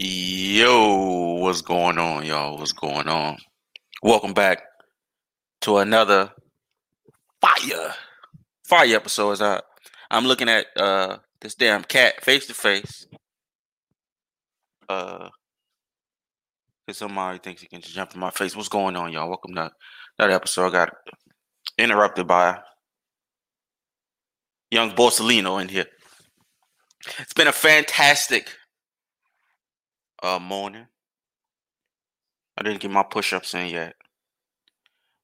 Yo, what's going on, y'all? What's going on? Welcome back to another fire fire episode. As I, I'm looking at uh this damn cat face to face. Uh, cause somebody thinks he can jump in my face. What's going on, y'all? Welcome to that episode. I got interrupted by young Borsalino in here. It's been a fantastic uh morning. I didn't get my push-ups in yet.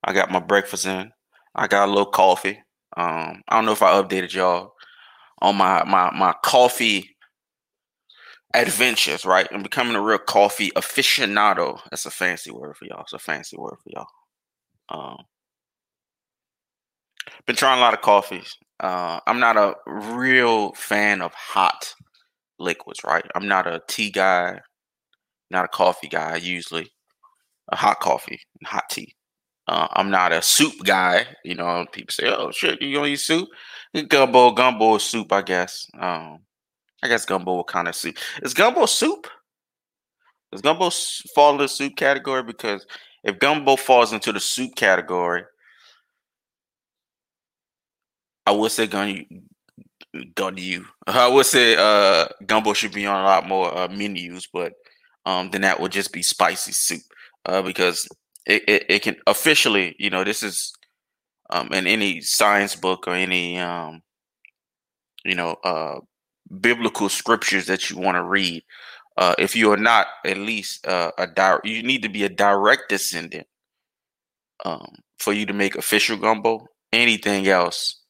I got my breakfast in. I got a little coffee. Um, I don't know if I updated y'all on my my my coffee adventures, right? I'm becoming a real coffee aficionado. That's a fancy word for y'all. It's a fancy word for y'all. Um, been trying a lot of coffees. Uh, I'm not a real fan of hot liquids, right? I'm not a tea guy not a coffee guy. Usually, a hot coffee and hot tea. Uh, I'm not a soup guy. You know, people say, "Oh shit, you gonna eat soup?" Gumbo, gumbo soup, I guess. Um, I guess gumbo will kind of soup. Is gumbo soup? Does gumbo fall in the soup category? Because if gumbo falls into the soup category, I would say gun gun you. I would say uh, gumbo should be on a lot more uh, menus, but um, then that would just be spicy soup uh, because it, it, it, can officially, you know, this is um, in any science book or any, um, you know, uh, biblical scriptures that you want to read. Uh, if you are not at least uh, a direct, you need to be a direct descendant um, for you to make official gumbo. Anything else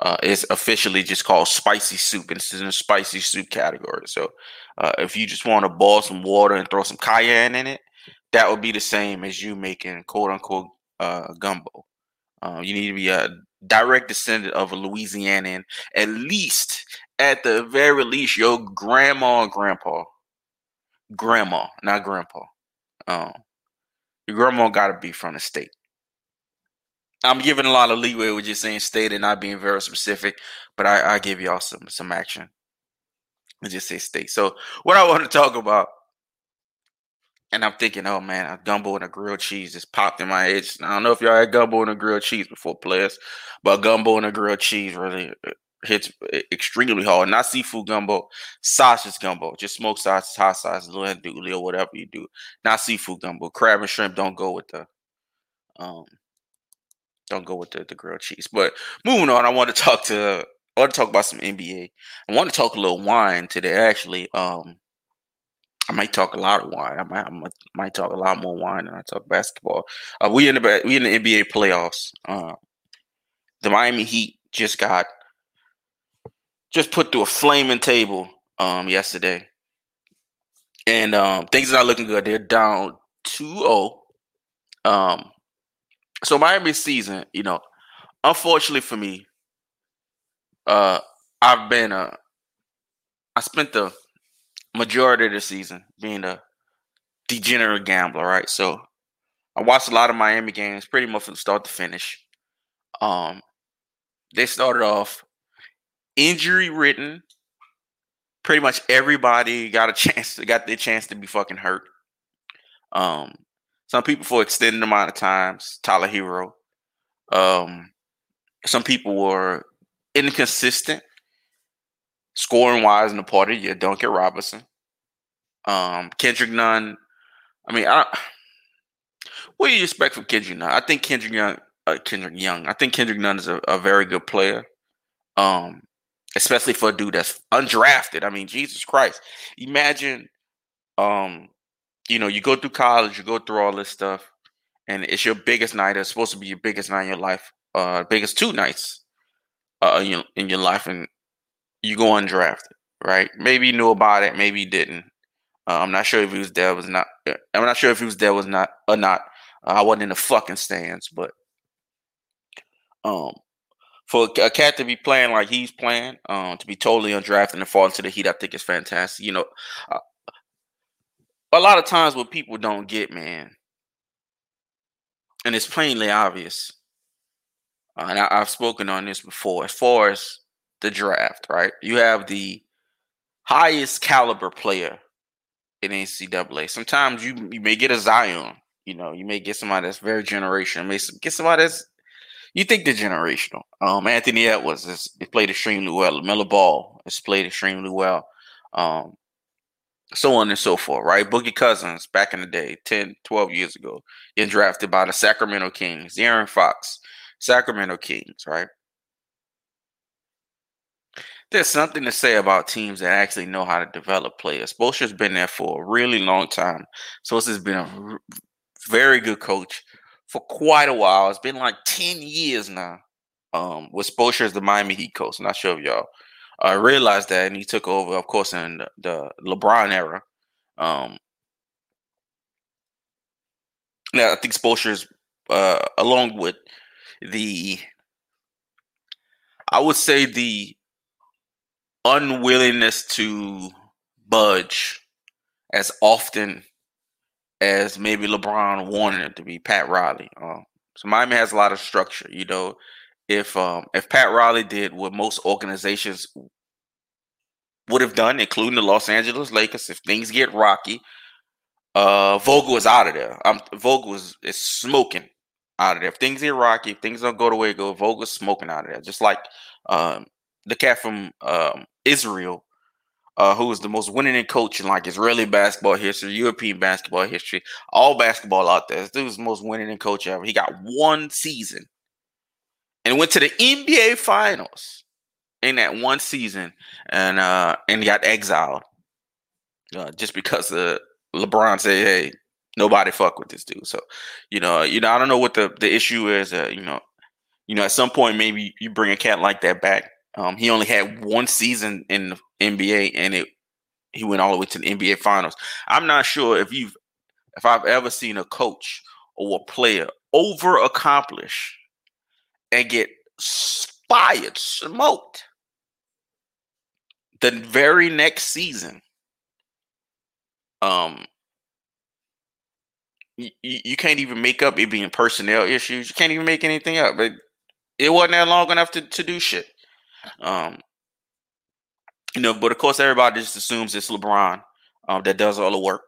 uh, is officially just called spicy soup, and it's in the spicy soup category. So, uh, if you just want to boil some water and throw some cayenne in it, that would be the same as you making quote unquote uh, gumbo. Uh, you need to be a direct descendant of a Louisianian, at least, at the very least, your grandma and grandpa, grandma, not grandpa. Um, your grandma got to be from the state. I'm giving a lot of leeway with just saying state and not being very specific, but I, I give y'all some some action. I just say state. So what I want to talk about, and I'm thinking, oh man, a gumbo and a grilled cheese just popped in my head. I don't know if y'all had gumbo and a grilled cheese before, players, but gumbo and a grilled cheese really uh, hits extremely hard. Not seafood gumbo, sausage gumbo, just smoked sausage, hot sauce, little dooley or whatever you do. Not seafood gumbo. Crab and shrimp don't go with the um don't go with the, the grilled cheese. But moving on, I want to talk to I want to talk about some NBA. I want to talk a little wine today. Actually, um, I might talk a lot of wine. I might, I might, talk a lot more wine than I talk basketball. Uh, we in the we in the NBA playoffs. Uh, the Miami Heat just got just put through a flaming table um, yesterday, and um, things are not looking good. They're down 2-0. Um, so Miami season, you know, unfortunately for me, uh, I've been a, uh, I spent the majority of the season being a degenerate gambler, right? So I watched a lot of Miami games, pretty much from start to finish. Um, they started off injury ridden. Pretty much everybody got a chance, got their chance to be fucking hurt. Um, some people for extended amount of times. Tyler Herro. Um, some people were inconsistent scoring wise in the party. year. Duncan Robinson. Um, Kendrick Nunn. I mean, I, what do you expect from Kendrick Nunn? I think Kendrick Young, uh, Kendrick Young. I think Kendrick Nunn is a, a very good player. Um, especially for a dude that's undrafted. I mean, Jesus Christ. Imagine um you know, you go through college, you go through all this stuff, and it's your biggest night. It's supposed to be your biggest night in your life, uh, biggest two nights, uh, in your, life, and you go undrafted, right? Maybe you knew about it, maybe you didn't. Uh, I'm not sure if he was there, was not. Uh, I'm not sure if he was there, was not or not. Uh, I wasn't in the fucking stands, but um, for a cat to be playing like he's playing, um, to be totally undrafted and fall into the heat, I think is fantastic. You know, uh, a lot of times what people don't get, man, and it's plainly obvious, uh, and I, I've spoken on this before, as far as the draft, right? You have the highest caliber player in NCAA. Sometimes you you may get a Zion. You know, you may get somebody that's very generational. May get somebody that's you think they're generational. Um, Anthony Edwards has played extremely well. Miller Ball has played extremely well. Um, so on and so forth, right? Boogie Cousins back in the day, 10, 12 years ago, getting drafted by the Sacramento Kings, Aaron Fox, Sacramento Kings, right? There's something to say about teams that actually know how to develop players. Spoelstra's been there for a really long time. So this has been a very good coach for quite a while. It's been like 10 years now. Um, with Spoelstra as the Miami Heat coach. I'm not sure if y'all uh, realized that, and he took over, of course, in the, the LeBron era. Um, now, I think Spoelstra's, uh, along with the, I would say the unwillingness to budge as often as maybe LeBron wanted it to be Pat Riley. Uh, so Miami has a lot of structure. You know, if um, if Pat Riley did what most organizations would have done, including the Los Angeles Lakers, if things get rocky, uh, Vogel is out of there. Um, Vogel is, is smoking out of there. If things get rocky, if things don't go the way it go, Vogel's smoking out of there. Just like um, the cat from um, Israel uh, who is the most winning coach in like Israeli basketball history, European basketball history, all basketball out there. This dude's the most winning in coach ever. He got one season and went to the NBA finals in that one season and uh and got exiled. Uh, just because uh, LeBron said, "Hey, nobody fuck with this dude." So, you know, you know, I don't know what the the issue is. Uh, you know, you know, at some point maybe you bring a cat like that back. Um, he only had one season in the NBA, and it he went all the way to the NBA Finals. I'm not sure if you've if I've ever seen a coach or a player over accomplish and get fired, smoked the very next season. Um, you, you can't even make up it being personnel issues. You can't even make anything up. But it wasn't that long enough to, to do shit. Um, you know, but of course, everybody just assumes it's LeBron um, that does all the work.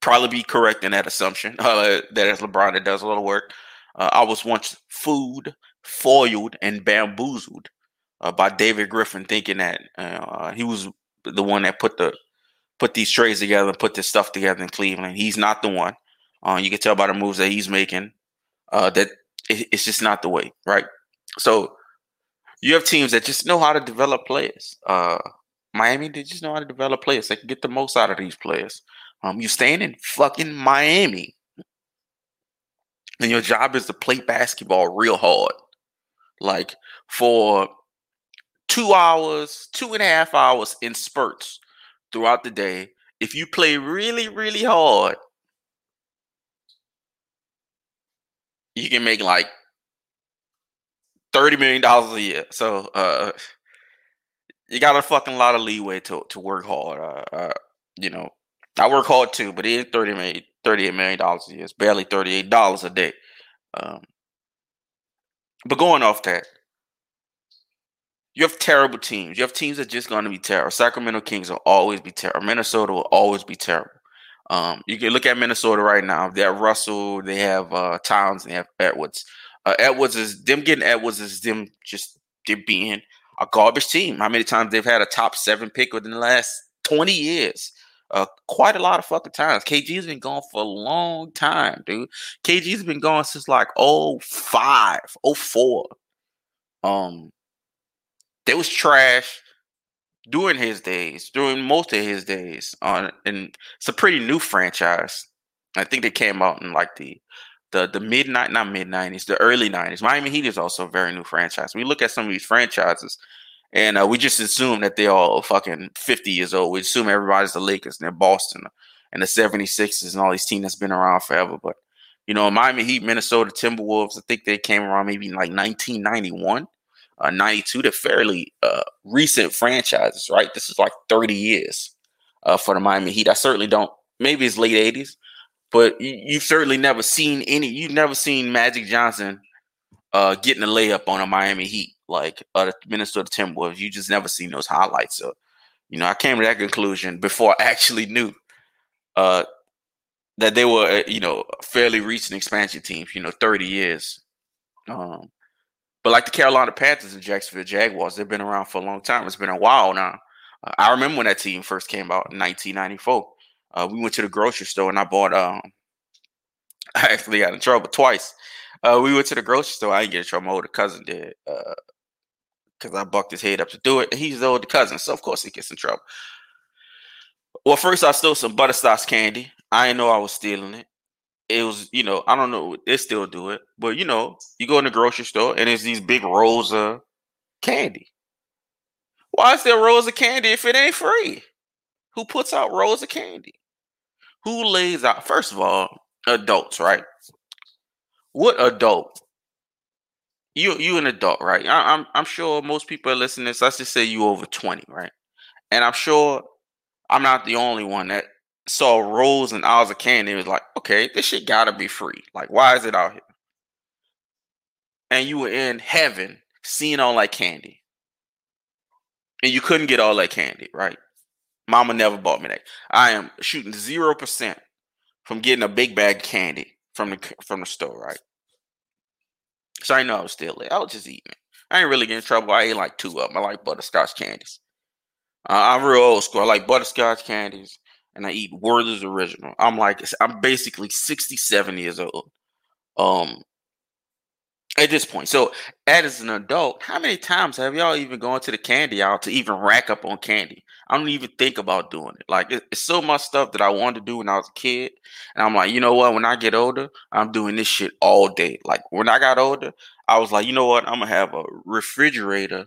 Probably be correct in that assumption uh, that it's LeBron that does all the work. Uh, I was once fooled, foiled, and bamboozled uh, by David Griffin, thinking that uh, he was the one that put the put these trades together and put this stuff together in Cleveland. He's not the one. Uh, you can tell by the moves that he's making uh, that it, it's just not the way, right? So you have teams that just know how to develop players. Uh, Miami, they just know how to develop players. They can get the most out of these players. Um, you staying in fucking Miami, and your job is to play basketball real hard, like for two hours, two and a half hours in spurts throughout the day. If you play really, really hard, you can make like thirty million dollars a year. So uh, you got a fucking lot of leeway to to work hard. Uh, uh, you know, I work hard too, but it is thirty million, a year. It's barely thirty-eight dollars a day. Um, but going off that, you have terrible teams. You have teams that just going to be terrible. Sacramento Kings will always be terrible. Minnesota will always be terrible. Um, you can look at Minnesota right now. They have Russell, they have uh, Towns, they have Edwards. Uh, Edwards is them getting Edwards is them just them being a garbage team. How many times they've had a top seven pick within the last 20 years? Uh, quite a lot of fucking times. KG's been gone for a long time, dude. KG's been gone since like 05, 04. Um, they was trash during his days, during most of his days. On and it's a pretty new franchise. I think they came out in like the the the mid not mid nineties, the early nineties. Miami Heat is also a very new franchise. We look at some of these franchises, and uh, we just assume that they're all fucking fifty years old. We assume everybody's the Lakers and they're Boston and the 76ers and all these teams that's been around forever. But you know, Miami Heat, Minnesota Timberwolves, I think they came around maybe like 1991, uh, 92. They're fairly uh, recent franchises, right? This is like 30 years uh, for the Miami Heat. I certainly don't. Maybe it's late 80s, but you, have certainly never seen any. You've never seen Magic Johnson uh, getting a layup on a Miami Heat like uh, the Minnesota Timberwolves. You just never seen those highlights. So, You know, I came to that conclusion before I actually knew uh, that they were, uh, you know, fairly recent expansion teams. You know, thirty years. Um, but like the Carolina Panthers and Jacksonville Jaguars, they've been around for a long time. It's been a while now. Uh, I remember when that team first came out in 1994. Uh, we went to the grocery store and I bought. Um, I actually got in trouble twice. Uh, we went to the grocery store. I didn't get in trouble. My older cousin did because I bucked his head up to do it. He's the older cousin, so of course he gets in trouble. Well, first I stole some butterscotch candy. I didn't know I was stealing it. It was, you know, I don't know. They still do it, but you know, you go in the grocery store and it's these big rolls of candy. Why is there rolls of candy if it ain't free? Who puts out rolls of candy? Who lays out? First of all, adults, right? What adult? You you an adult, right? I, I'm, I'm sure most people are listening. To let's just say you over twenty, right? And I'm sure I'm not the only one that saw rolls and aisles of candy. Was like, okay, this shit gotta be free. Like, why is it out here? And you were in heaven seeing all that candy, and you couldn't get all that candy, right? Mama never bought me that. I am shooting zero percent from getting a big bag of candy from the from the store, right? So I know I was still there. I was just eating. I ain't really getting in trouble. I ate like two of them. I like butterscotch candies. Uh, I'm real old school. I like butterscotch candies, and I eat Werther's original. I'm like, I'm basically 67 years old. Um, at this point. So, as an adult, how many times have y'all even gone to the candy aisle to even rack up on candy? I don't even think about doing it. Like it's so much stuff that I wanted to do when I was a kid, and I'm like, you know what? When I get older, I'm doing this shit all day. Like when I got older, I was like, you know what? I'm gonna have a refrigerator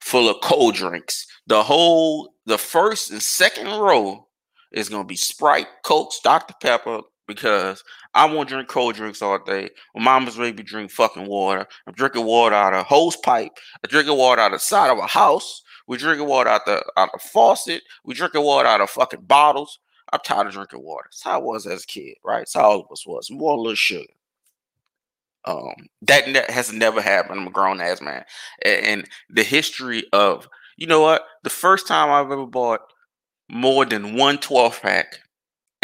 full of cold drinks. The whole, the first and second row is gonna be Sprite, Coke, Dr Pepper, because I won't drink cold drinks all day. My mama's made me drink fucking water. I'm drinking water out of a hose pipe. I'm drinking water out of the side of a house. We're drinking water out the out the faucet. We're drinking water out of fucking bottles. I'm tired of drinking water. That's how I was as a kid, right? That's how all of us was. More a little sugar. Um, that ne- has never happened. I'm a grown ass man, and, and the history of you know what? The first time I've ever bought more than one 12 pack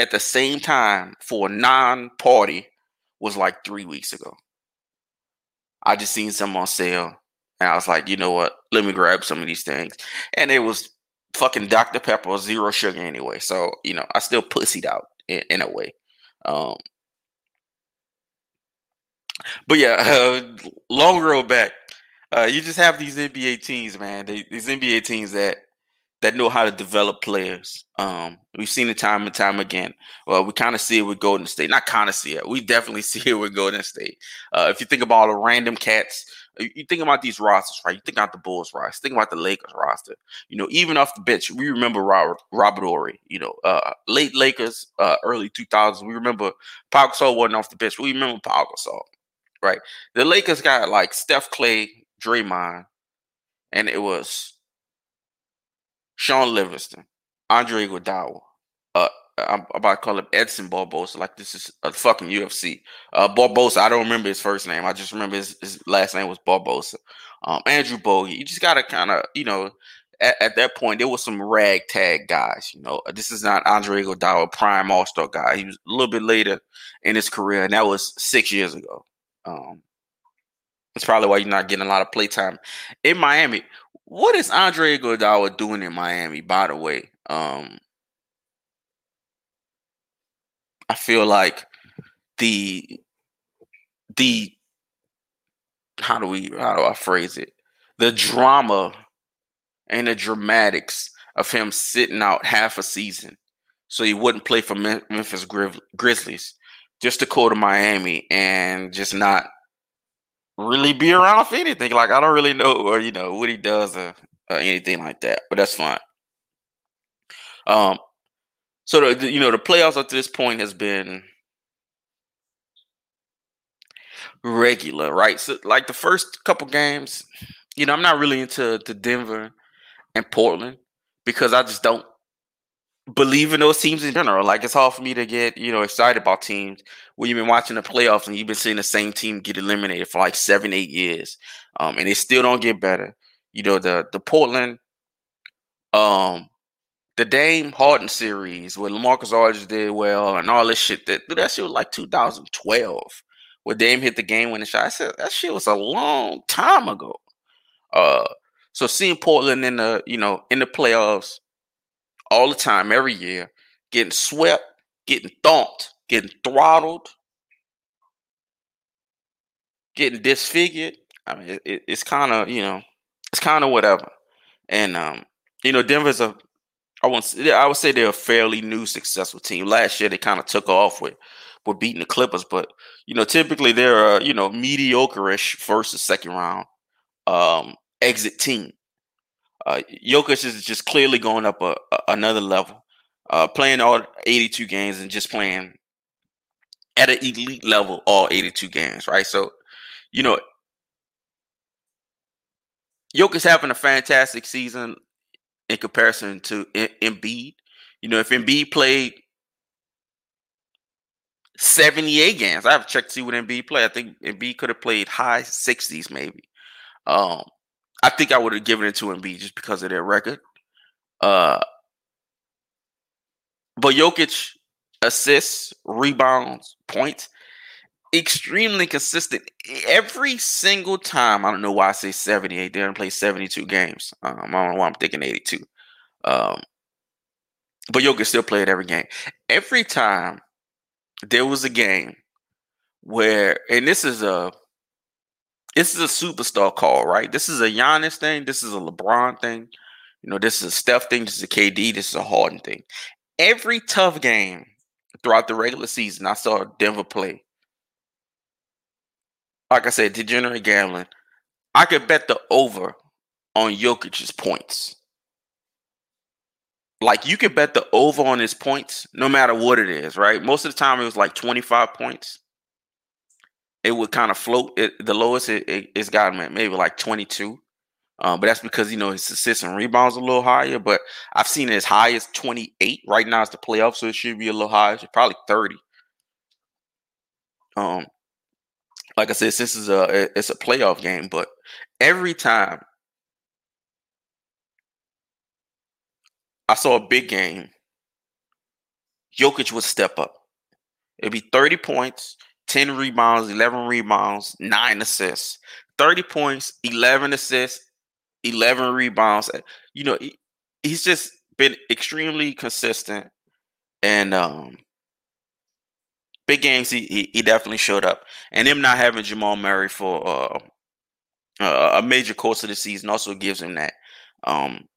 at the same time for a non-party was like three weeks ago. I just seen some on sale and I was like, you know what? Let me grab some of these things. And it was fucking Dr. Pepper, zero sugar anyway. So, you know, I still pussied out in, in a way. Um, but yeah, uh, long road back. Uh, you just have these NBA teams, man. They, these NBA teams that that know how to develop players. Um, we've seen it time and time again. Well, we kind of see it with Golden State. Not kind of see it. We definitely see it with Golden State. Uh, if you think about all the random cats you think about these rosters, right? You think about the Bulls roster, think about the Lakers roster. You know, even off the bench, we remember Robert Robert Horry. You know, uh, late Lakers, uh, early 2000s. We remember Pau Gasol wasn't off the bench. We remember Pau Gasol, right? The Lakers got like Steph Clay, Draymond, and it was Shaun Livingston, Andre Iguodala, uh, I'm about to call him Edson Barbosa. Like this is a fucking UFC. Uh, Barbosa. I don't remember his first name. I just remember his, his last name was Barbosa. Um, Andrew Bogut. You just gotta kind of, you know, at, at, that point there was some ragtag guys. You know, this is not Andre Iguodala, prime All Star guy. He was a little bit later in his career, and that was six years ago. Um, that's probably why you're not getting a lot of playtime in Miami. What is Andre Iguodala doing in Miami? By the way, um, I feel like the the how do we how do I phrase it? The drama and the dramatics of him sitting out half a season so he wouldn't play for Memphis Grizzlies just to go to Miami and just not really be around for anything. Like I don't really know or you know what he does or, or anything like that, but that's fine. Um, so the, you know the playoffs up to this point has been regular, right? So like the first couple games, you know, I'm not really into to Denver and Portland because I just don't believe in those teams in general. Like it's hard for me to get, you know, excited about teams when you've been watching the playoffs and you've been seeing the same team get eliminated for like seven, eight years. Um, and they still don't get better. You know, the the Portland Um, the Dame Harden series where Lamarcus Aldridge did well and all this shit. That that shit was like 2012, where Dame hit the game winning shot. I said that shit was a long time ago. Uh, so seeing Portland in the you know in the playoffs all the time, every year, getting swept, getting thumped, getting throttled, getting disfigured. I mean, it, it's kind of you know, it's kind of whatever. And um, you know, Denver's a I won't. I would say they're a fairly new successful team. Last year they kind of took off with with beating the Clippers, but you know, typically they're a you know mediocre-ish first or second round um, exit team. Uh, Jokic is just clearly going up a, a another level, uh, playing all 82 games and just playing at an elite level all 82 games, right? So, you know, Jokic's having a fantastic season in comparison to Embiid. You know, if Embiid played 78 games, I have checked to see what Embiid played. I think Embiid could have played high 60s, maybe. Um, I think I would have given it to Embiid just because of their record. Uh, but Jokic assists, rebounds, points, extremely consistent every single time. I don't know why I say 78. They didn't play 72 games. Um, I don't know why I'm thinking 82. Um, but Jokic still played every game. Every time there was a game where, and this is a this is a superstar call, right? This is a Giannis thing. This is a LeBron thing. You know, this is a Steph thing. This is a KD. This is a Harden thing. Every tough game throughout the regular season, I saw Denver play like I said, degenerate gambling. I could bet the over on Jokic's points. Like you could bet the over on his points, no matter what it is, right? Most of the time, it was like twenty five points. It would kind of float. It, the lowest it, it, it's gotten maybe like twenty two, um, but that's because you know his assists and rebounds a little higher. But I've seen it as high as twenty eight. Right now, it's the playoffs, so it should be a little higher. It's probably thirty. Um, like I said, this is a it's a playoff game, but every time I saw a big game, Jokic would step up. It'd be 30 points, 10 rebounds, 11 rebounds, 9 assists. 30 points, 11 assists, 11 rebounds. You know, he's just been extremely consistent and um big games, he, he, he definitely showed up. And him not having Jamal Murray for uh, uh, a major course of the season also gives him that um,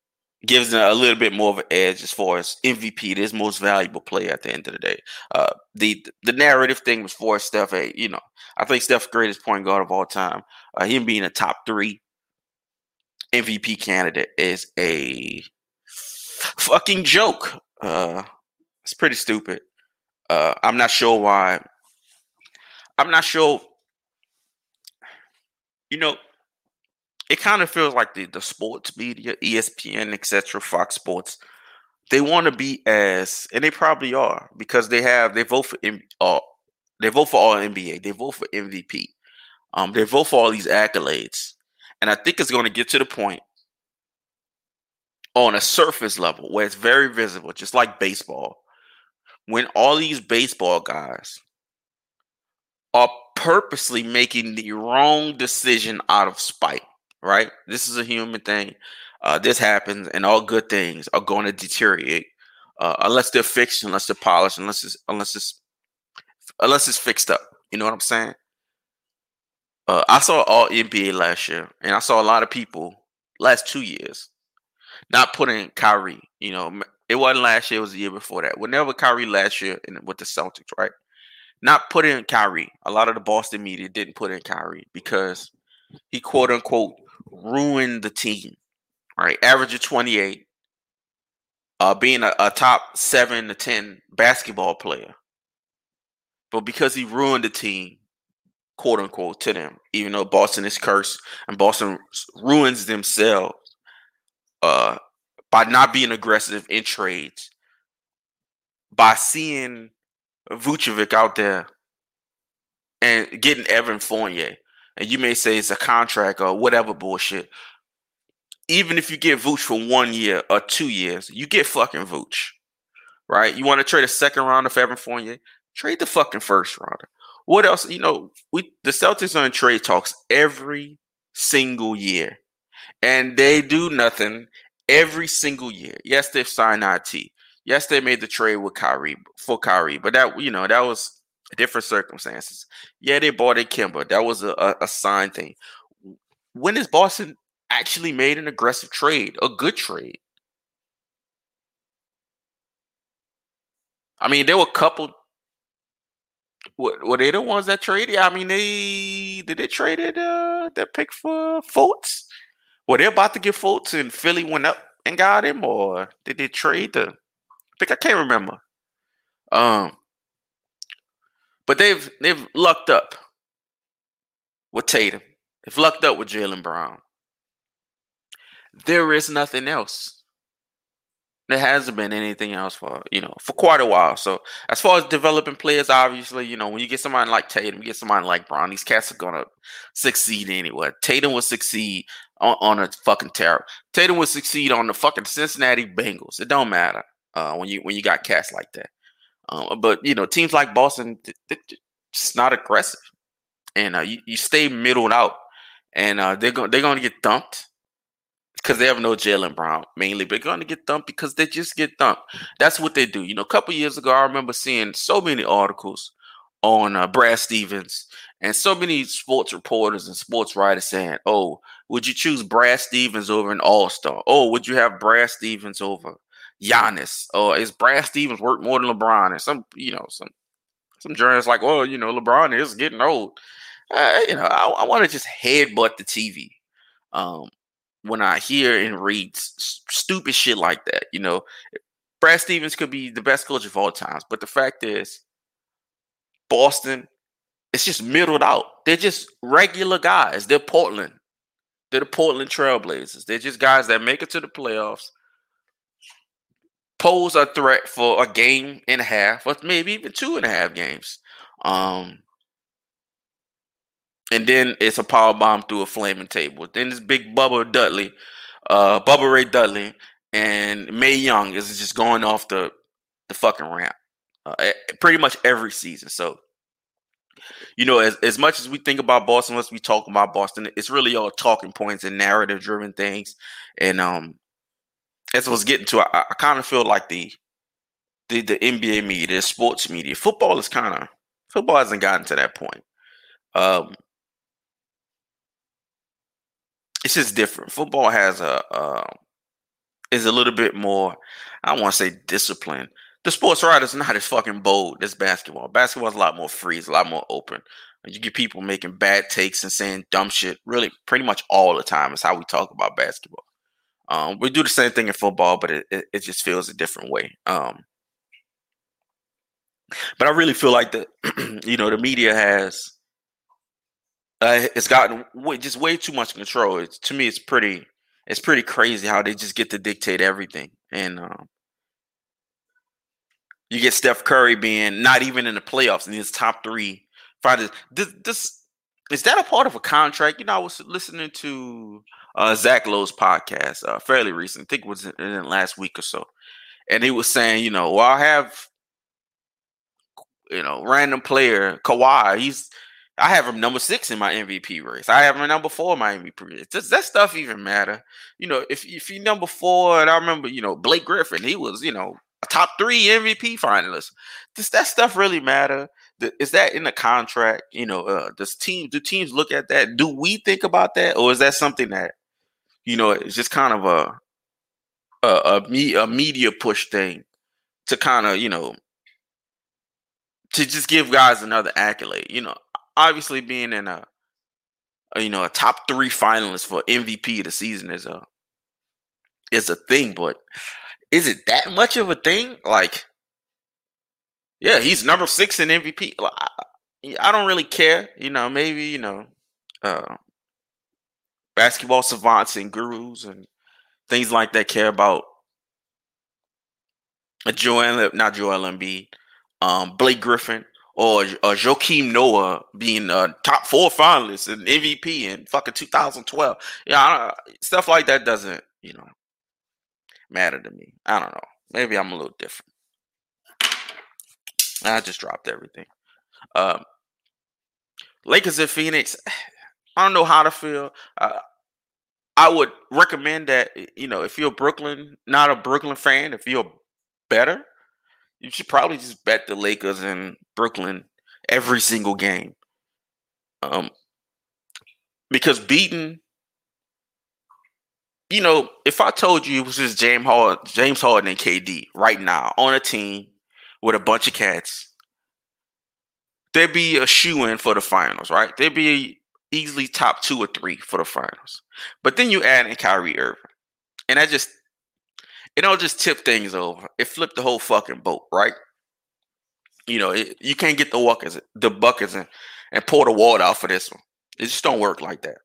gives him a little bit more of an edge as far as MVP, his most valuable player at the end of the day. Uh, the the narrative thing was for Steph. Hey, you know, I think Steph's greatest point guard of all time. Uh, him being a top three MVP candidate is a fucking joke. Uh, it's pretty stupid. Uh, I'm not sure why. I'm not sure. You know, it kind of feels like the, the sports media, ESPN, etc., Fox Sports, they want to be as, and they probably are because they have they vote for uh, they vote for all NBA, they vote for MVP, um, they vote for all these accolades, and I think it's going to get to the point on a surface level where it's very visible, just like baseball, when all these baseball guys are purposely making the wrong decision out of spite, right? This is a human thing. Uh, this happens, and all good things are going to deteriorate uh, unless they're fixed, unless they're polished, unless it's unless it's unless it's fixed up. You know what I'm saying? Uh, I saw all NBA last year, and I saw a lot of people last two years not putting Kyrie. You know, it wasn't last year; it was the year before that. Whenever Kyrie last year with the Celtics, right? Not put in Kyrie. A lot of the Boston media didn't put in Kyrie because he quote unquote ruined the team. Right, average of twenty eight, uh, being a, a top seven to ten basketball player, but because he ruined the team, quote unquote, to them, even though Boston is cursed and Boston ruins themselves uh, by not being aggressive in trades, by seeing Vucevic out there and getting Evan Fournier, and you may say it's a contract or whatever bullshit. even if you get Vooch for one year or two years, you get fucking Vooch. Right? You want to trade a second round of Evan Fournier? Trade the fucking first rounder. What else? You know, we the Celtics are in trade talks every single year. And they do nothing every single year. Yes, they've signed IT. Yes, they made the trade with Kyrie for Kyrie, but that you know that was different circumstances. Yeah, they bought a Kemba. That was a, a, a sign thing. When has Boston actually made an aggressive trade, a good trade? I mean, there were a couple. What were they the ones that traded? I mean, they did they traded uh that pick for Fultz? Were they're about to get Fultz and Philly went up and got him, or did they trade the? I think I can't remember. Um, but they've they've lucked up with Tatum. They've lucked up with Jaylen Brown. There is nothing else. There hasn't been anything else for you know for quite a while. So as far as developing players, obviously, you know when you get somebody like Tatum, you get somebody like Brown. These cats are gonna succeed anyway. Tatum will succeed on, on a fucking terror. Tatum will succeed on the fucking Cincinnati Bengals. It don't matter uh, when you when you got cats like that. Um, but you know, teams like Boston, they're just not aggressive, and uh, you, you stay middled out, and uh, they're going they're going to get thumped because they have no Jaylen Brown mainly, but they're going to get thumped because they just get thumped. That's what they do. You know, a couple years ago, I remember seeing so many articles on uh, Brad Stevens and so many sports reporters and sports writers saying, "Oh, would you choose Brad Stevens over an All Star? Oh, would you have Brad Stevens over Giannis, or is Brad Stevens worth more than LeBron? And some, you know, some some journalists like, oh, you know, LeBron is getting old. Uh, you know, I, I want to just headbutt the TV um, when I hear and read stupid shit like that. You know, Brad Stevens could be the best coach of all times, but the fact is, Boston, it's just middled out. They're just regular guys. They're Portland. They're the Portland Trailblazers. They're just guys that make it to the playoffs pose a threat for a game and a half, or maybe even two and a half games. Um, and then it's a power bomb through a flaming table. Then this big Bubba Dudley, uh, Bubba Ray Dudley, and Mae Young is just going off the the fucking ramp, uh, pretty much every season. So, you know, as as much as we think about Boston, let's be talking about Boston. It's really all talking points and narrative driven things, and um, as I was getting to, I, I kind of feel like the the the NBA media, sports media, football is kind of football hasn't gotten to that point. Um, it's just different. Football has a uh, is a little bit more. I want to say discipline. The sports writer's not as fucking bold as basketball. Basketball is a lot more free. It's a lot more open. You get people making bad takes and saying dumb shit. Really, pretty much all the time is how we talk about basketball. Um, we do the same thing in football, but it, it, it just feels a different way. Um, but I really feel like the you know the media has uh, it's gotten way, just way too much control. It's, to me, it's pretty it's pretty crazy how they just get to dictate everything, and um, you get Steph Curry being not even in the playoffs in his top three fighters. This, this is that a part of a contract? You know, I was listening to uh, Zach Lowe's podcast uh, fairly recent. I think it was in, in last week or so, and he was saying, you know, well, I have, you know, random player Kawhi. He's I have him number six in my MVP race. I have him number four in my MVP race. Does that stuff even matter? You know, if if you number four, and I remember, you know, Blake Griffin, he was, you know, a top three MVP finalist. Does that stuff really matter? Is that in the contract? You know, uh, does team do teams look at that? Do we think about that, or is that something that you know, it's just kind of a a, a, me, a media push thing to kind of, you know, to just give guys another accolade. You know, obviously being in a, a you know a top three finalist for MVP of the season is a is a thing, but is it that much of a thing? Like, yeah, he's number six in MVP. I, I don't really care. You know, maybe you know, uh, basketball savants and gurus and things like that care about a Joel, not Joel Embiid, um, Blake Griffin, or uh, Joakim Noah being a top four finalist and MVP in fucking 2012. Yeah, stuff like that doesn't, you know, matter to me. I don't know. Maybe I'm a little different. I just dropped everything. Um, Lakers and Phoenix. I don't know how to feel. Uh, I would recommend that you know if you're Brooklyn, not a Brooklyn fan, if you're better, you should probably just bet the Lakers in Brooklyn every single game. Um, because beating, you know, if I told you it was just James Harden, James Harden and KD right now on a team with a bunch of cats, there'd be a shoe in for the finals, right? There'd be easily top two or three for the finals. But then you add in Kyrie Irving, and that just it don't just tip things over. It flipped the whole fucking boat, right? You know, it, you can't get the buckets, the buckets, and, and pour the water out for this one. It just don't work like that.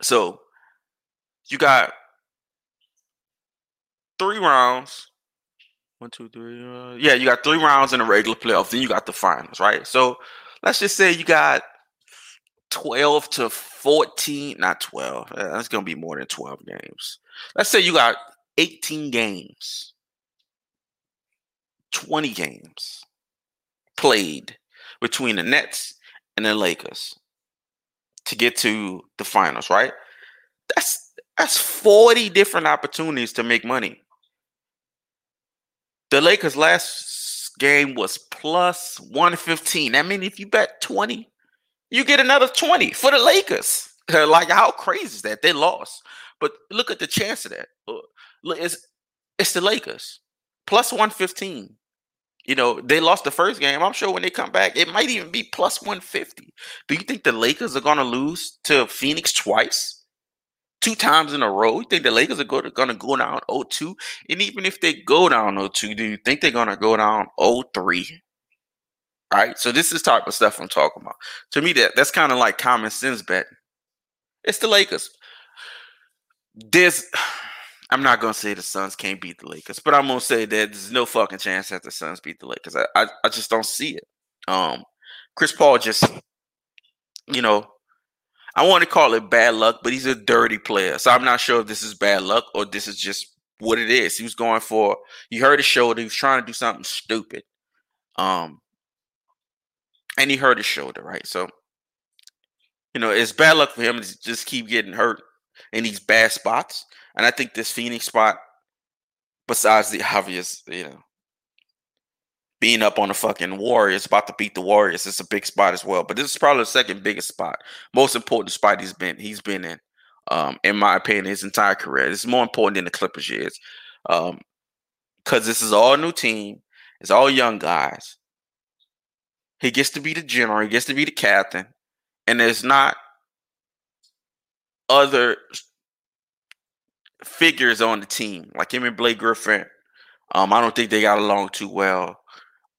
So you got three rounds. One, two, three. Uh, yeah, you got three rounds in the regular playoffs. Then you got the finals, right? So let's just say you got 12 to 14, not 12. Uh, that's going to be more than 12 games. Let's say you got 18 games, 20 games played between the Nets and the Lakers to get to the finals, right? That's that's 40 different opportunities to make money. The Lakers last game was plus 115. I mean, if you bet 20, you get another 20 for the Lakers. like, how crazy is that? They lost. But look at the chance of that. Look, it's, it's the Lakers. Plus 115. You know, they lost the first game. I'm sure when they come back, it might even be plus 150. Do you think the Lakers are going to lose to Phoenix twice? Two times in a row? You think the Lakers are going to go down 0-2? And even if they go down 0-2, do you think they're going to go down 0-3? Right? So this is type of stuff I'm talking about. To me, that that's kind of like common sense betting. It's the Lakers. There's I'm not gonna say the Suns can't beat the Lakers, but I'm gonna say that there's no fucking chance that the Suns beat the Lakers. I, I, I just don't see it. Um Chris Paul just you know, I want to call it bad luck, but he's a dirty player. So I'm not sure if this is bad luck or this is just what it is. He was going for you heard his shoulder, he was trying to do something stupid. Um and he hurt his shoulder, right? So, you know, it's bad luck for him to just keep getting hurt in these bad spots. And I think this Phoenix spot, besides the obvious, you know, being up on the fucking Warriors, about to beat the Warriors, it's a big spot as well. But this is probably the second biggest spot, most important spot he's been he's been in, um, in my opinion, his entire career. It's more important than the Clippers years, um, because this is all new team, it's all young guys. He gets to be the general. He gets to be the captain. And there's not other figures on the team like him and Blake Griffin. Um, I don't think they got along too well.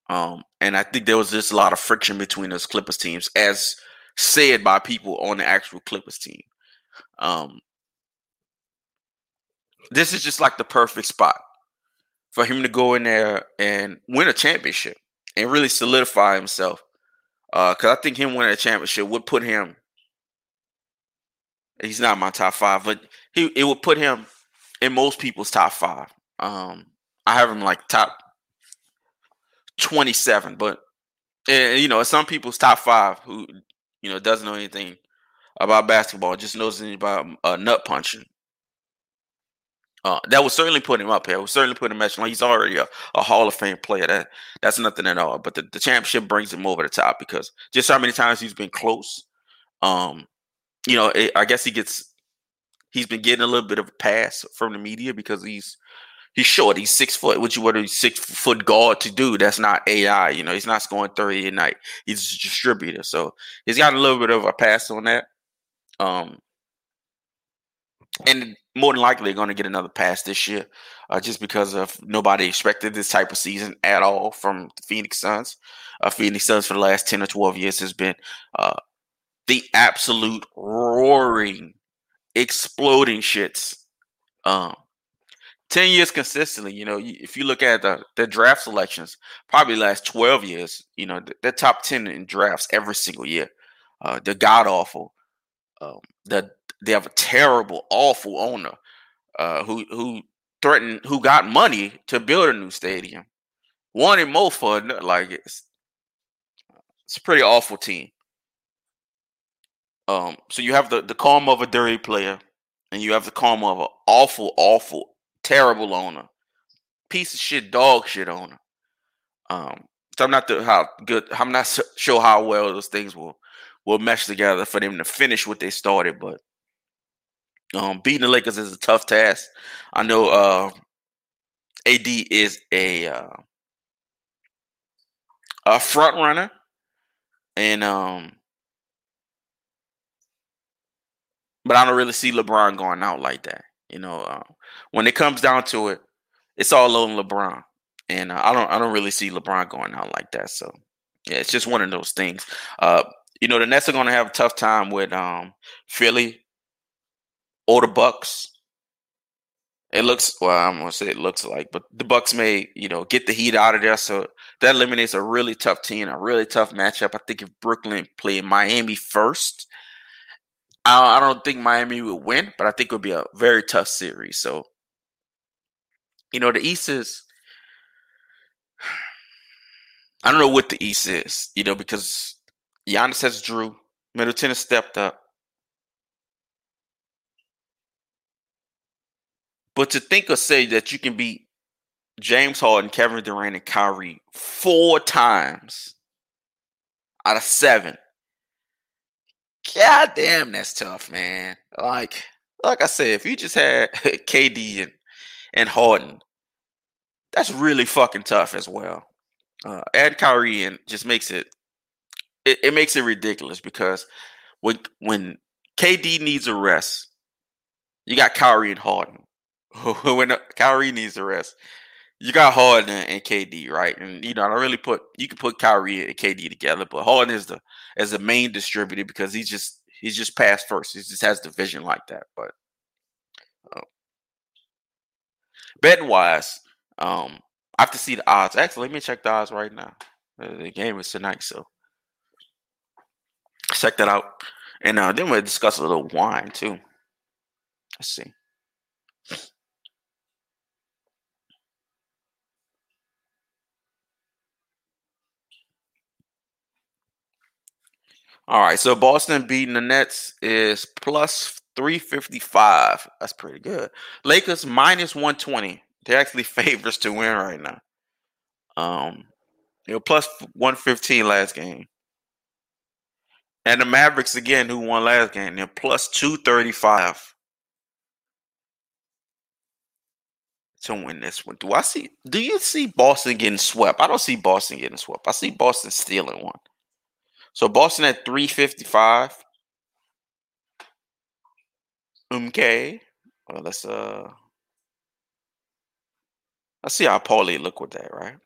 Um, and I think there was just a lot of friction between those Clippers teams, as said by people on the actual Clippers team. Um, this is just like the perfect spot for him to go in there and win a championship and really solidify himself. Because uh, I think him winning a championship would put him. He's not my top five, but he it would put him in most people's top five. Um, I have him like top twenty-seven, but and, you know, some people's top five who you know doesn't know anything about basketball, just knows anything about uh, nut punching. Uh, that would certainly put him up here. Would certainly put him at he's already a, a Hall of Fame player. That that's nothing at all. But the, the championship brings him over the top because just how many times he's been close. Um, you know, it, I guess he gets he's been getting a little bit of a pass from the media because he's he's short. He's six foot. What you want a six foot guard to do? That's not AI. You know, he's not scoring thirty a night. He's a distributor, so he's got a little bit of a pass on that. Um, and more than likely going to get another pass this year, uh, just because of nobody expected this type of season at all from the Phoenix Suns. Uh, Phoenix Suns for the last ten or twelve years has been uh, the absolute roaring, exploding shits. Um, 10 years consistently. You know, if you look at the, the draft selections, probably last 12 years, you know, they're top 10 in drafts every single year. Uh, they're god awful. Um, that they have a terrible, awful owner uh, who who threatened, who got money to build a new stadium, wanted more for like it's it's a pretty awful team. Um, so you have the the karma of a dirty player, and you have the karma of an awful, awful, terrible owner, piece of shit, dog shit owner. Um, so I'm not the, how good. I'm not sure how well those things will will mesh together for them to finish what they started, but um, beating the Lakers is a tough task. I know uh, AD is a uh, a front runner, and um, but I don't really see LeBron going out like that. You know, uh, when it comes down to it, it's all on LeBron, and uh, I don't I don't really see LeBron going out like that. So yeah, it's just one of those things. Uh, you know, the Nets are going to have a tough time with um, Philly or the Bucks. It looks well. I'm gonna say it looks like, but the Bucks may, you know, get the Heat out of there. So that eliminates a really tough team, a really tough matchup. I think if Brooklyn played Miami first, I, don't think Miami would win, but I think it would be a very tough series. So, you know, the East is. I don't know what the East is, you know, because Giannis has Jrue, Middleton has stepped up. But to think or say that you can beat James Harden, Kevin Durant, and Kyrie four times out of seven. God damn, that's tough, man. Like, like I said, if you just had KD and, and Harden, that's really fucking tough as well. Uh, add Kyrie and just makes it, it, it makes it ridiculous because when when KD needs a rest, you got Kyrie and Harden. when Kyrie needs a rest, you got Harden and KD, right? And you know, I don't really put you can put Kyrie and KD together, but Harden is the as the main distributor because he's just he's just passed first. He just has the vision like that. But uh, betting wise, um, I have to see the odds. Actually, let me check the odds right now. The game is tonight, so check that out. And uh, then we'll discuss a little wine too. Let's see. All right, so Boston beating the Nets is plus 355. That's pretty good. Lakers minus 120. They're actually favorites to win right now. Um, you know, plus 115 last game. And the Mavericks again, who won last game, they're plus 235 to win this one. Do I see do you see Boston getting swept? I don't see Boston getting swept. I see Boston stealing one. So Boston at 355. Okay. Well, let's uh let's see how Paulie look with that, right?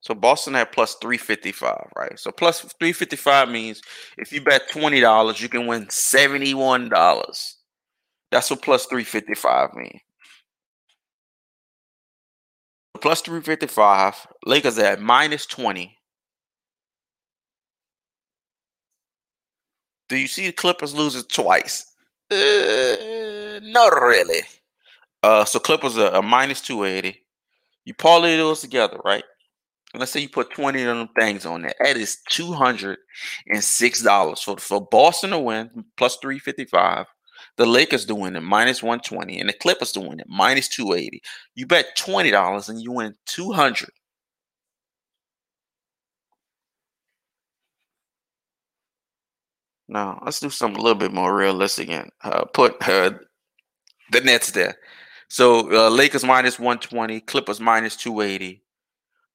So Boston at plus 355, right? So plus 355 means if you bet $20, you can win $71. That's what plus 355 means. Plus 355. Lakers at minus 20. Do you see the Clippers losing twice? Uh, not really. Uh, so Clippers are a minus 280. You parlay those together, right? Let's say you put 20 of them things on there. That is $206 for, for Boston to win, plus 355. The Lakers doing it minus 120 and the Clippers doing it minus 280. You bet $20 and you win 200. Now, let's do something a little bit more realistic and uh, put uh, the Nets there. So, uh, Lakers minus 120, Clippers minus 280,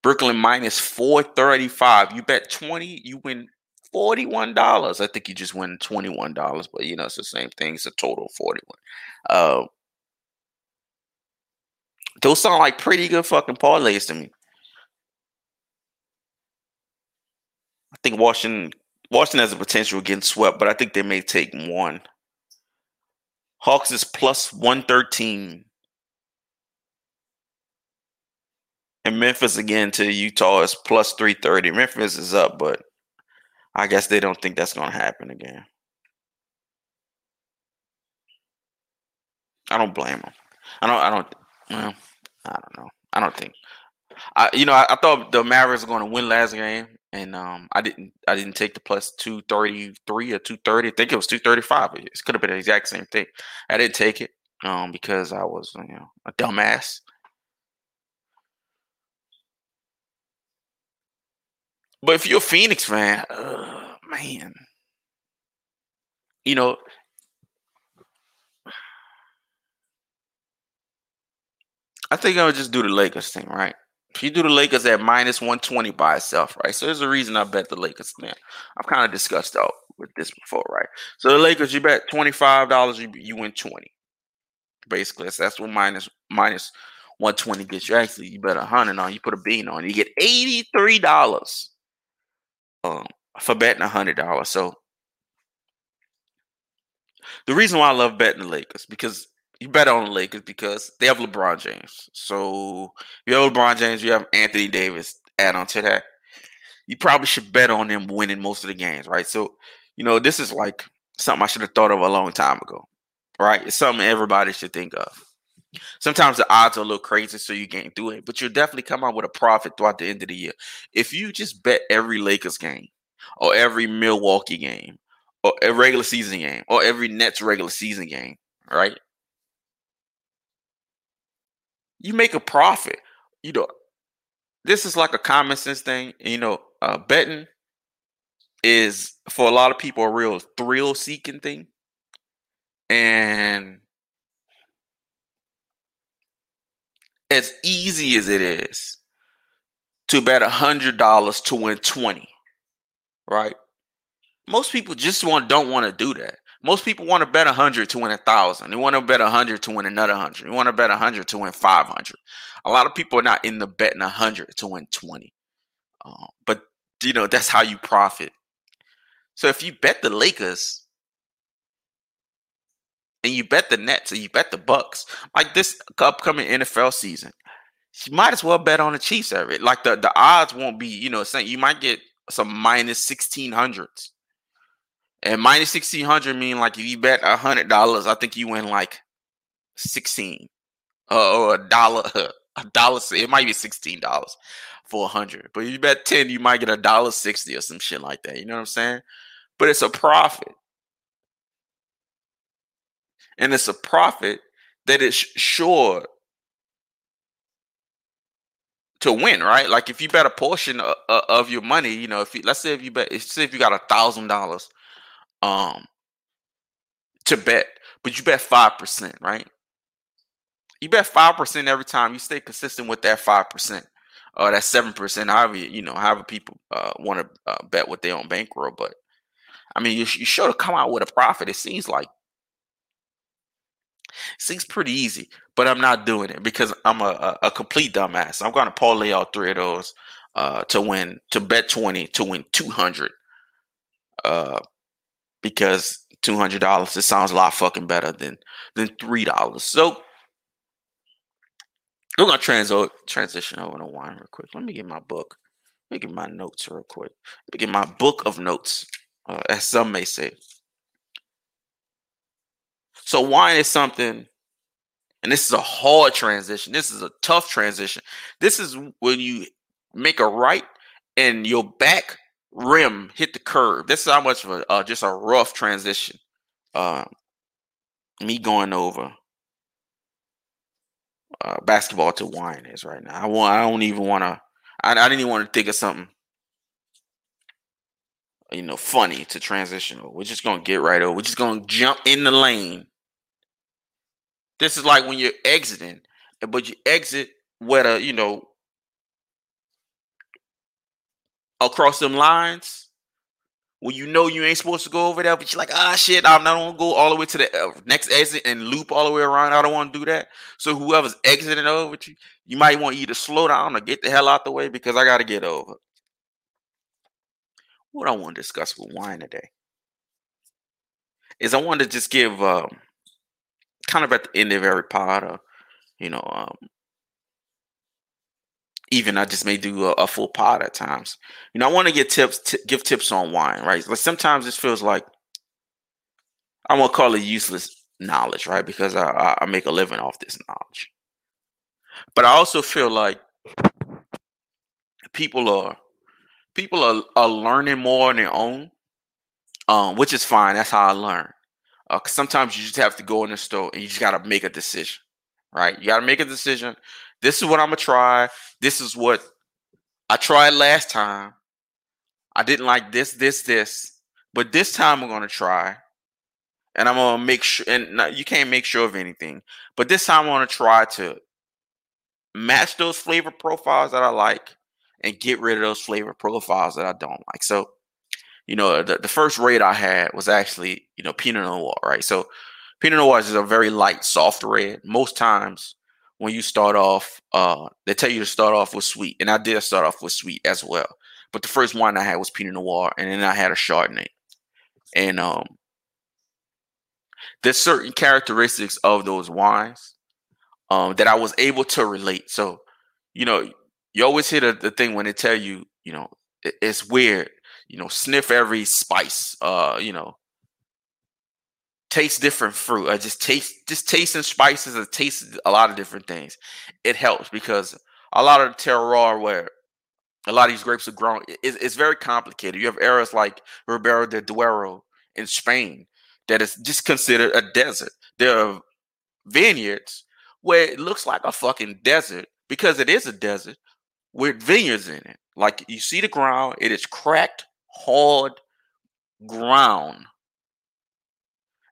Brooklyn minus 435. You bet 20, you win $41. I think you just win $21, but you know, it's the same thing. It's a total of 41. Uh, those sound like pretty good fucking parlays to me. I think Washington Washington has a potential of getting swept, but I think they may take one. Hawks is plus 113. And Memphis again to Utah is plus 330. Memphis is up, but I guess they don't think that's going to happen again. I don't blame them. I don't. I don't. Well, I don't know. I don't think. I you know I, I thought the Mavericks were going to win last game, and um I didn't. I didn't take the plus two thirty three or two thirty. I think it was two thirty five. It could have been the exact same thing. I didn't take it um because I was you know a dumbass. But if you're a Phoenix fan, uh, man, you know, I think I would just do the Lakers thing, right? If you do the Lakers at minus 120 by itself, right? So there's a reason I bet the Lakers, man. I've kind of discussed out with this before, right? So the Lakers, you bet $25, you, you win 20. Basically, so that's what minus minus 120 gets you. Actually, you bet a hundred on, you put a bean on, you get $83 um, for betting hundred dollars. So the reason why I love betting the Lakers because you bet on the Lakers because they have LeBron James. So you have LeBron James, you have Anthony Davis. Add on to that, you probably should bet on them winning most of the games, right? So you know this is like something I should have thought of a long time ago, right? It's something everybody should think of. Sometimes the odds are a little crazy, so you can't do it, but you'll definitely come out with a profit throughout the end of the year. If you just bet every Lakers game or every Milwaukee game or a regular season game or every Nets regular season game, right? You make a profit. You know, this is like a common sense thing. You know, uh, betting is for a lot of people a real thrill seeking thing. And as easy as it is to bet a hundred dollars to win 20, right? Most people just want don't want to do that. Most people want to bet a hundred to win a thousand. They want to bet a hundred to win another hundred. They want to bet a hundred to win five hundred. A lot of people are not in the betting a hundred to win 20. Uh, but you know, that's how you profit. So if you bet the Lakers and you bet the Nets and you bet the Bucks, like this upcoming NFL season, you might as well bet on the Chiefs every like the, the odds won't be, you know, saying you might get some minus sixteen hundreds. And minus sixteen hundred mean like if you bet a hundred dollars, I think you win like sixteen. Uh, or a dollar a dollar it might be sixteen dollars for a hundred. But if you bet ten, you might get a dollar sixty or some shit like that. You know what I'm saying? But it's a profit and it's a profit that is sure to win, right? Like if you bet a portion of, of your money, you know, if you, let's say if you bet, say if you got a thousand dollars, um, to bet, but you bet five percent, right? You bet five percent every time. You stay consistent with that five percent, or that seven percent. However, you know, however people uh, want to uh, bet with their own bankroll, but I mean, you, you sure to come out with a profit. It seems like Seems pretty easy, but I'm not doing it because I'm a, a, a complete dumbass. I'm going to parlay all three of those uh, to win, to bet 20, to win 200. Uh, because $200, it sounds a lot fucking better than, than $3. So we're going to trans- transition over to wine real quick. Let me get my book. Let me get my notes real quick. Let me get my book of notes, uh, as some may say. So wine is something, and this is a hard transition. This is a tough transition. This is when you make a right and your back rim hit the curve. This is how much of a uh, just a rough transition. Uh, me going over uh, basketball to wine is right now. I want. I don't even want to. I, I didn't even want to think of something you know, funny to transition. We're just gonna get right over. We're just gonna jump in the lane this is like when you're exiting, but you exit whether you know across them lines when you know you ain't supposed to go over there, but you're like, ah, shit, I'm not gonna go all the way to the uh, next exit and loop all the way around. I don't want to do that. So whoever's exiting over you, you might want you to slow down or get the hell out the way because I got to get over. what I want to discuss with wine today is I want to just give um, kind of at the end of every pod, uh, you know, um, even I just may do a, a, full pod at times. You know, I want to get tips, t- give tips on wine, right? Like sometimes this feels like I won't call it useless knowledge, right? Because I, I make a living off this knowledge. But I also feel like people are people are, are learning more on their own, um, which is fine. That's how I learn. Uh, sometimes you just have to go in the store and you just got to make a decision, right? You got to make a decision. This is what I'm gonna try. This is what I tried last time. I didn't like this, this, this, but this time I'm gonna try, and I'm gonna make sure. And not, you can't make sure of anything, but this time I'm gonna try to match those flavor profiles that I like and get rid of those flavor profiles that I don't like. So, you know, the, the first rate I had was actually, you know, Pinot Noir, right? So, Pinot Noir is a very light, soft red. Most times when you start off, uh, they tell you to start off with sweet. And I did start off with sweet as well. But the first wine I had was Pinot Noir, and then I had a Chardonnay. And um, there's certain characteristics of those wines um, that I was able to relate. So, you know, you always hear the, the thing when they tell you, you know, it, it's weird. You know, sniff every spice. Uh, you know, taste different fruit. I just taste just tasting spices or taste a lot of different things. It helps because a lot of the terroir where a lot of these grapes are grown, it, it's very complicated. You have areas like Ribera del Duero in Spain that is just considered a desert. There are vineyards where it looks like a fucking desert because it is a desert, with vineyards in it. Like you see the ground, it is cracked, hard ground.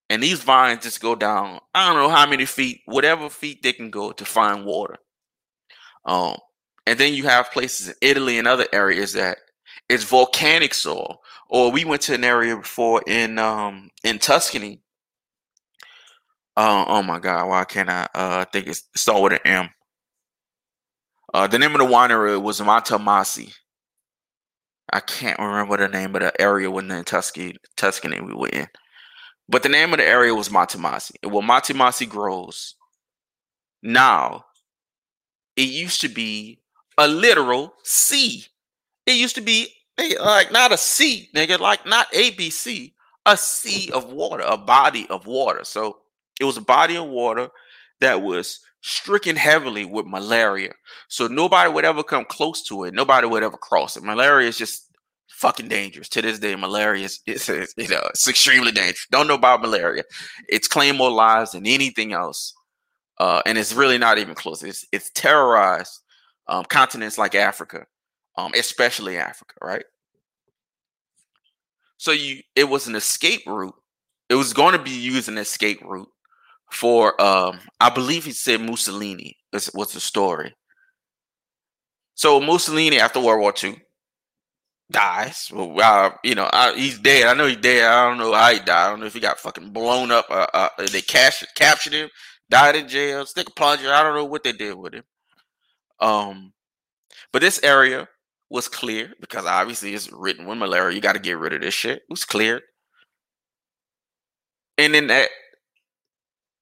And these vines just go down, I don't know how many feet, whatever feet they can go to find water. Um, and then you have places in Italy and other areas that it's volcanic soil. Or we went to an area before in um in Tuscany. Uh, oh my god, why can't I uh think it's start with an M? Uh, the name of the winery was Montemassi. I can't remember the name of the area when in Tuscany, Tuscany we were in. But the name of the area was Matamasi. Well, Matamasi grows, now, it used to be a literal sea. It used to be eh, like not a sea, nigga, like not ABC, a sea of water, a body of water. So it was a body of water that was stricken heavily with malaria. So nobody would ever come close to it. Nobody would ever cross it. Malaria is just fucking dangerous. To this day, malaria is, is, you know, it's extremely dangerous. Don't know about malaria. It's claimed more lives than anything else. Uh, and it's really not even close. It's it's terrorized um, continents like Africa, um, especially Africa, right? So you, it was an escape route. It was going to be used an escape route for um I believe he said Mussolini was, was the story. So Mussolini after World War II dies. Well, uh, you know, I, he's dead. I know he's dead. I don't know how he died. I don't know if he got fucking blown up. Uh, uh, they cash, captured him, died in jail, stick a plunger. I don't know what they did with him. Um, but this area was clear because obviously it's written with malaria. You got to get rid of this shit. It was cleared. And then that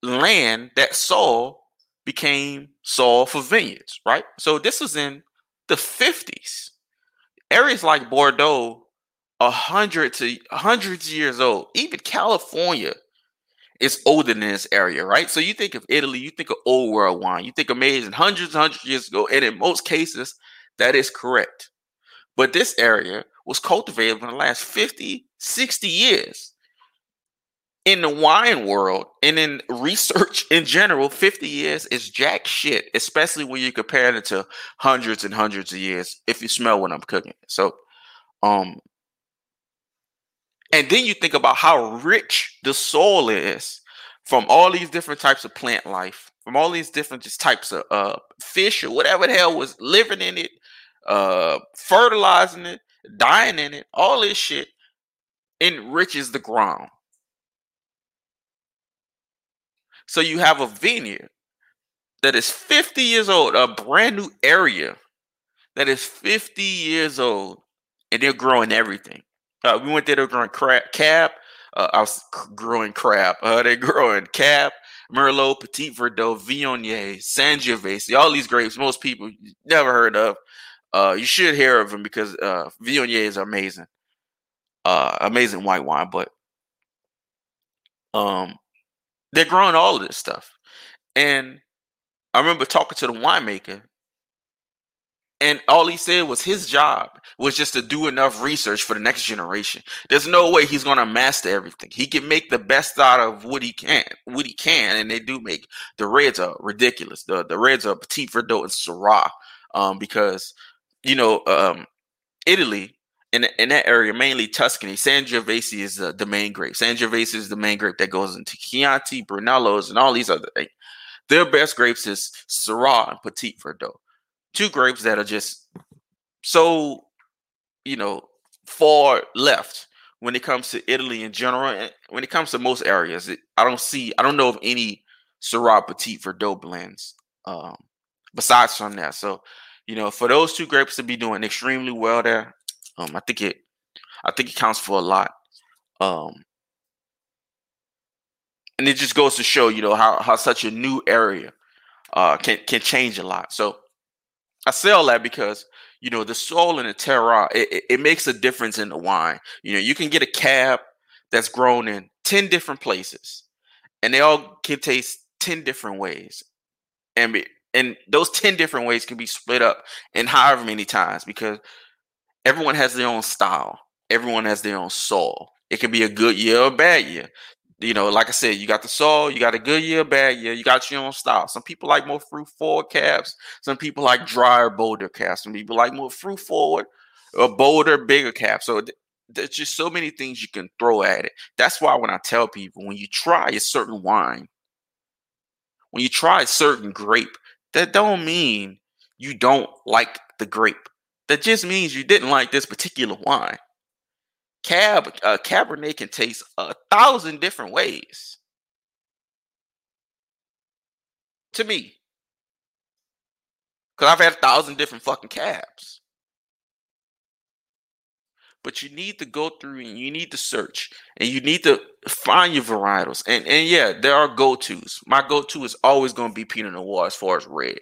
land, that soil became soil for vineyards, right? So this was in the 50s. Areas like Bordeaux, a hundred to hundreds of years old. Even California is older than this area, right? So you think of Italy, you think of old world wine, you think amazing hundreds and hundreds of years ago, and in most cases, that is correct. But this area was cultivated in the last 50, 60 years in the wine world and in research in general, 50 years is jack shit, especially when you compare it to hundreds and hundreds of years if you smell what I'm cooking. So, um, and then you think about how rich the soil is from all these different types of plant life, from all these different just types of uh, fish or whatever the hell was living in it, uh, fertilizing it, dying in it, all this shit enriches the ground. So you have a vineyard that is 50 years old, a brand new area that is 50 years old, and they're growing everything. Uh, we went there to growing cab. Uh, I was growing crab. Uh, they're growing cab, Merlot, Petit Verdot, Viognier, Sangiovese. All these grapes, most people never heard of. Uh, you should hear of them because uh, Viognier is amazing, uh, amazing white wine. But um, they're growing all of this stuff, and I remember talking to the winemaker, and all he said was his job was just to do enough research for the next generation. There's no way he's gonna master everything. He can make the best out of what he can, what he can, and they do make the reds are ridiculous. The the reds are Petit Verdot and Syrah, um, because you know um, Italy in in that area, mainly Tuscany, Sangiovese is uh, the main grape. Sangiovese is the main grape that goes into Chianti, Brunellos, and all these other things. Their best grapes is Syrah and Petit Verdot two grapes that are just so, you know, far left when it comes to Italy in general. When it comes to most areas, it, I don't see, I don't know of any Syrah Petit Verdot blends um, besides from that. So, you know, for those two grapes to be doing extremely well there, um, I think it, I think it counts for a lot. Um, and it just goes to show, you know, how how such a new area uh, can can change a lot. So I say all that because you know the soil and the terroir it, it, it, makes a difference in the wine. You know, you can get a cab that's grown in ten different places, and they all can taste ten different ways, and be, and those ten different ways can be split up in however many times because everyone has their own style, everyone has their own soul. It can be a good year or a bad year you know, like I said, you got the soul, you got a good year, bad year, you got your own style. Some people like more fruit forward cabs, some people like drier, bolder cabs, some people like more fruit forward or bolder, bigger cabs. So th- there's just so many things you can throw at it. That's why when I tell people, when you try a certain wine, when you try a certain grape, that don't mean you don't like the grape. That just means you didn't like this particular wine. Cab uh, Cabernet can taste a thousand different ways. To me. Because I've had a thousand different fucking cabs. But you need to go through and you need to search and you need to find your varietals. And and yeah, there are go-tos. My go-to is always going to be Pinot Noir as far as red.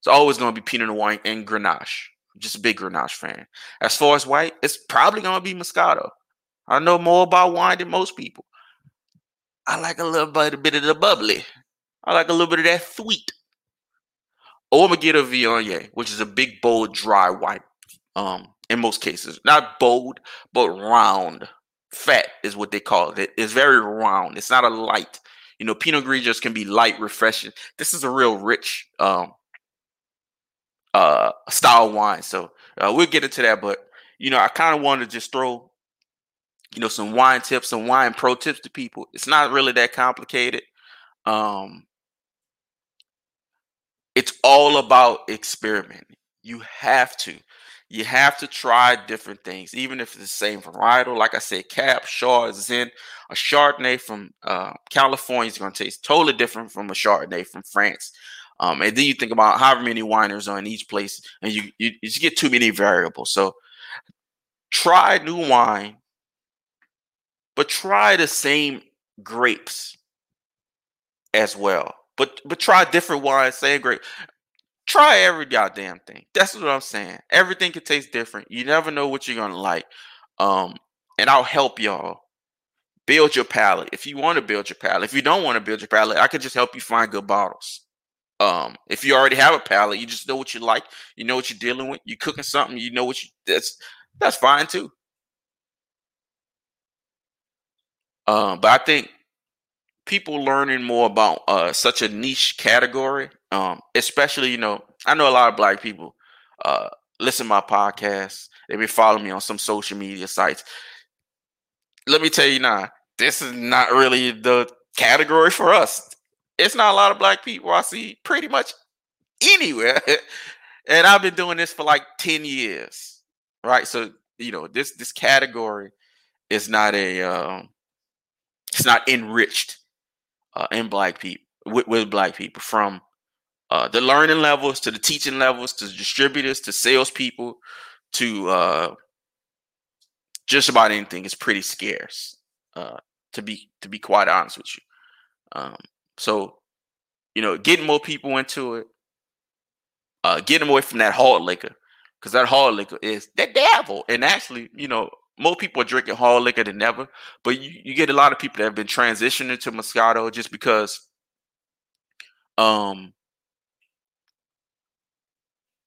It's always going to be Pinot Noir and Grenache just a big Grenache fan. As far as white, it's probably gonna be Moscato. I know more about wine than most people. I like a little bit, a bit of the bubbly. I like a little bit of that sweet. Or I'm gonna get a Viognier, which is a big, bold, dry white. Um, in most cases, not bold, but round. Fat is what they call it. It's very round. It's not a light. You know, Pinot Grigio just can be light, refreshing. This is a real rich um, uh, style wine. So uh, we'll get into that. But you know, I kind of wanted to just throw you know some wine tips, some wine pro tips to people. It's not really that complicated. Um, it's all about experimenting. You have to. You have to try different things, even if it's the same varietal. Like I said, Cab, Shaw, Zin, a Chardonnay from uh, California is going to taste totally different from a Chardonnay from France. Um, and then you think about however many wineries are in each place, and you, you, you just get too many variables. So try new wine, but try the same grapes as well. But but try different wines, same grape. Try every goddamn thing. That's what I'm saying. Everything can taste different. You never know what you're gonna like. Um, and I'll help y'all build your palate. If you want to build your palate, if you don't want to build your palate, I can just help you find good bottles. Um, if you already have a palate, you just know what you like, you know what you're dealing with, you're cooking something, you know what you that's that's fine too. Um, but I think people learning more about uh such a niche category, um, especially, you know, I know a lot of black people uh listen to my podcast, they've been following me on some social media sites. Let me tell you now, this is not really the category for us it's not a lot of black people I see pretty much anywhere. and I've been doing this for like 10 years. Right. So, you know, this this category is not a um it's not enriched uh in black people with, with black people from uh the learning levels to the teaching levels to distributors to salespeople to uh just about anything is pretty scarce. Uh, to be to be quite honest with you. Um, so, you know, getting more people into it, uh, getting away from that hard liquor, because that hard liquor is the devil. And actually, you know, more people are drinking hard liquor than ever. But you, you get a lot of people that have been transitioning to Moscato just because um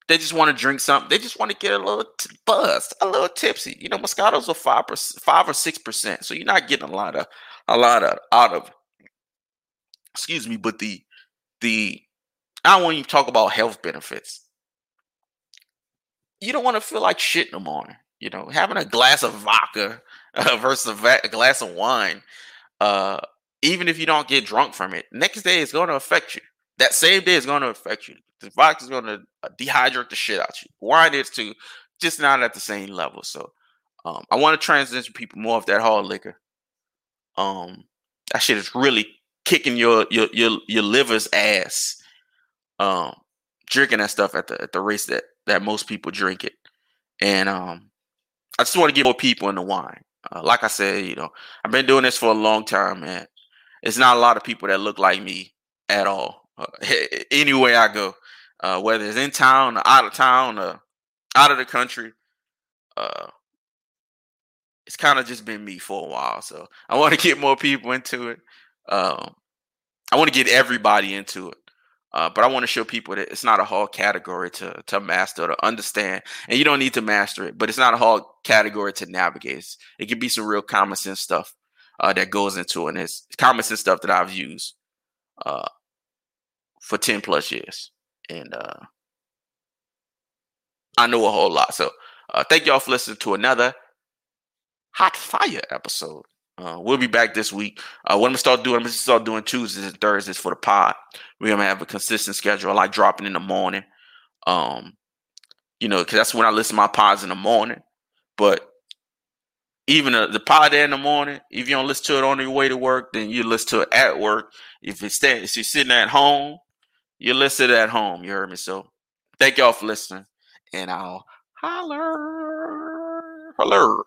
they just want to drink something. They just want to get a little t- buzzed, a little tipsy. You know, Moscato's a five five or six percent, so you're not getting a lot of, a lot of out of. Excuse me, but the, the, I don't want to talk about health benefits. You don't want to feel like shit in the morning. You know, having a glass of vodka uh, versus a, va- a, glass of wine, uh, even if you don't get drunk from it, next day is going to affect you. That same day is going to affect you. The vodka is going to uh, dehydrate the shit out of you. Wine is too, just not at the same level. So, um, I want to transition people more of that hard liquor. Um, that shit is really kicking your your your your liver's ass. Um, drinking that stuff at the at the race that that most people drink it, and um, I just want to get more people into wine. Uh, like I said, you know, I've been doing this for a long time, man. It's not a lot of people that look like me at all. Uh, anywhere I go, uh, whether it's in town or out of town or out of the country. Uh, it's kind of just been me for a while. So I want to get more people into it. Um, I want to get everybody into it. Uh, but I want to show people that it's not a hard category to to master to understand, and you don't need to master it. But it's not a hard category to navigate. it can be some real common sense stuff uh, that goes into it, and it's common sense stuff that I've used uh, for ten plus years and uh, I know a whole lot. So uh, thank y'all for listening to another hot fire episode. Uh, we'll be back this week. Uh, what I'm gonna start doing, I'm gonna start doing Tuesdays and Thursdays for the pod. We're gonna have a consistent schedule. I like dropping in the morning. Um, you know, because that's when I listen to my pods in the morning. But even the, the pod there in the morning, if you don't listen to it on your way to work, then you listen to it at work. If it's if you're sitting at home, you're listed at home. You heard me. So thank y'all for listening. And I'll holler. Holler.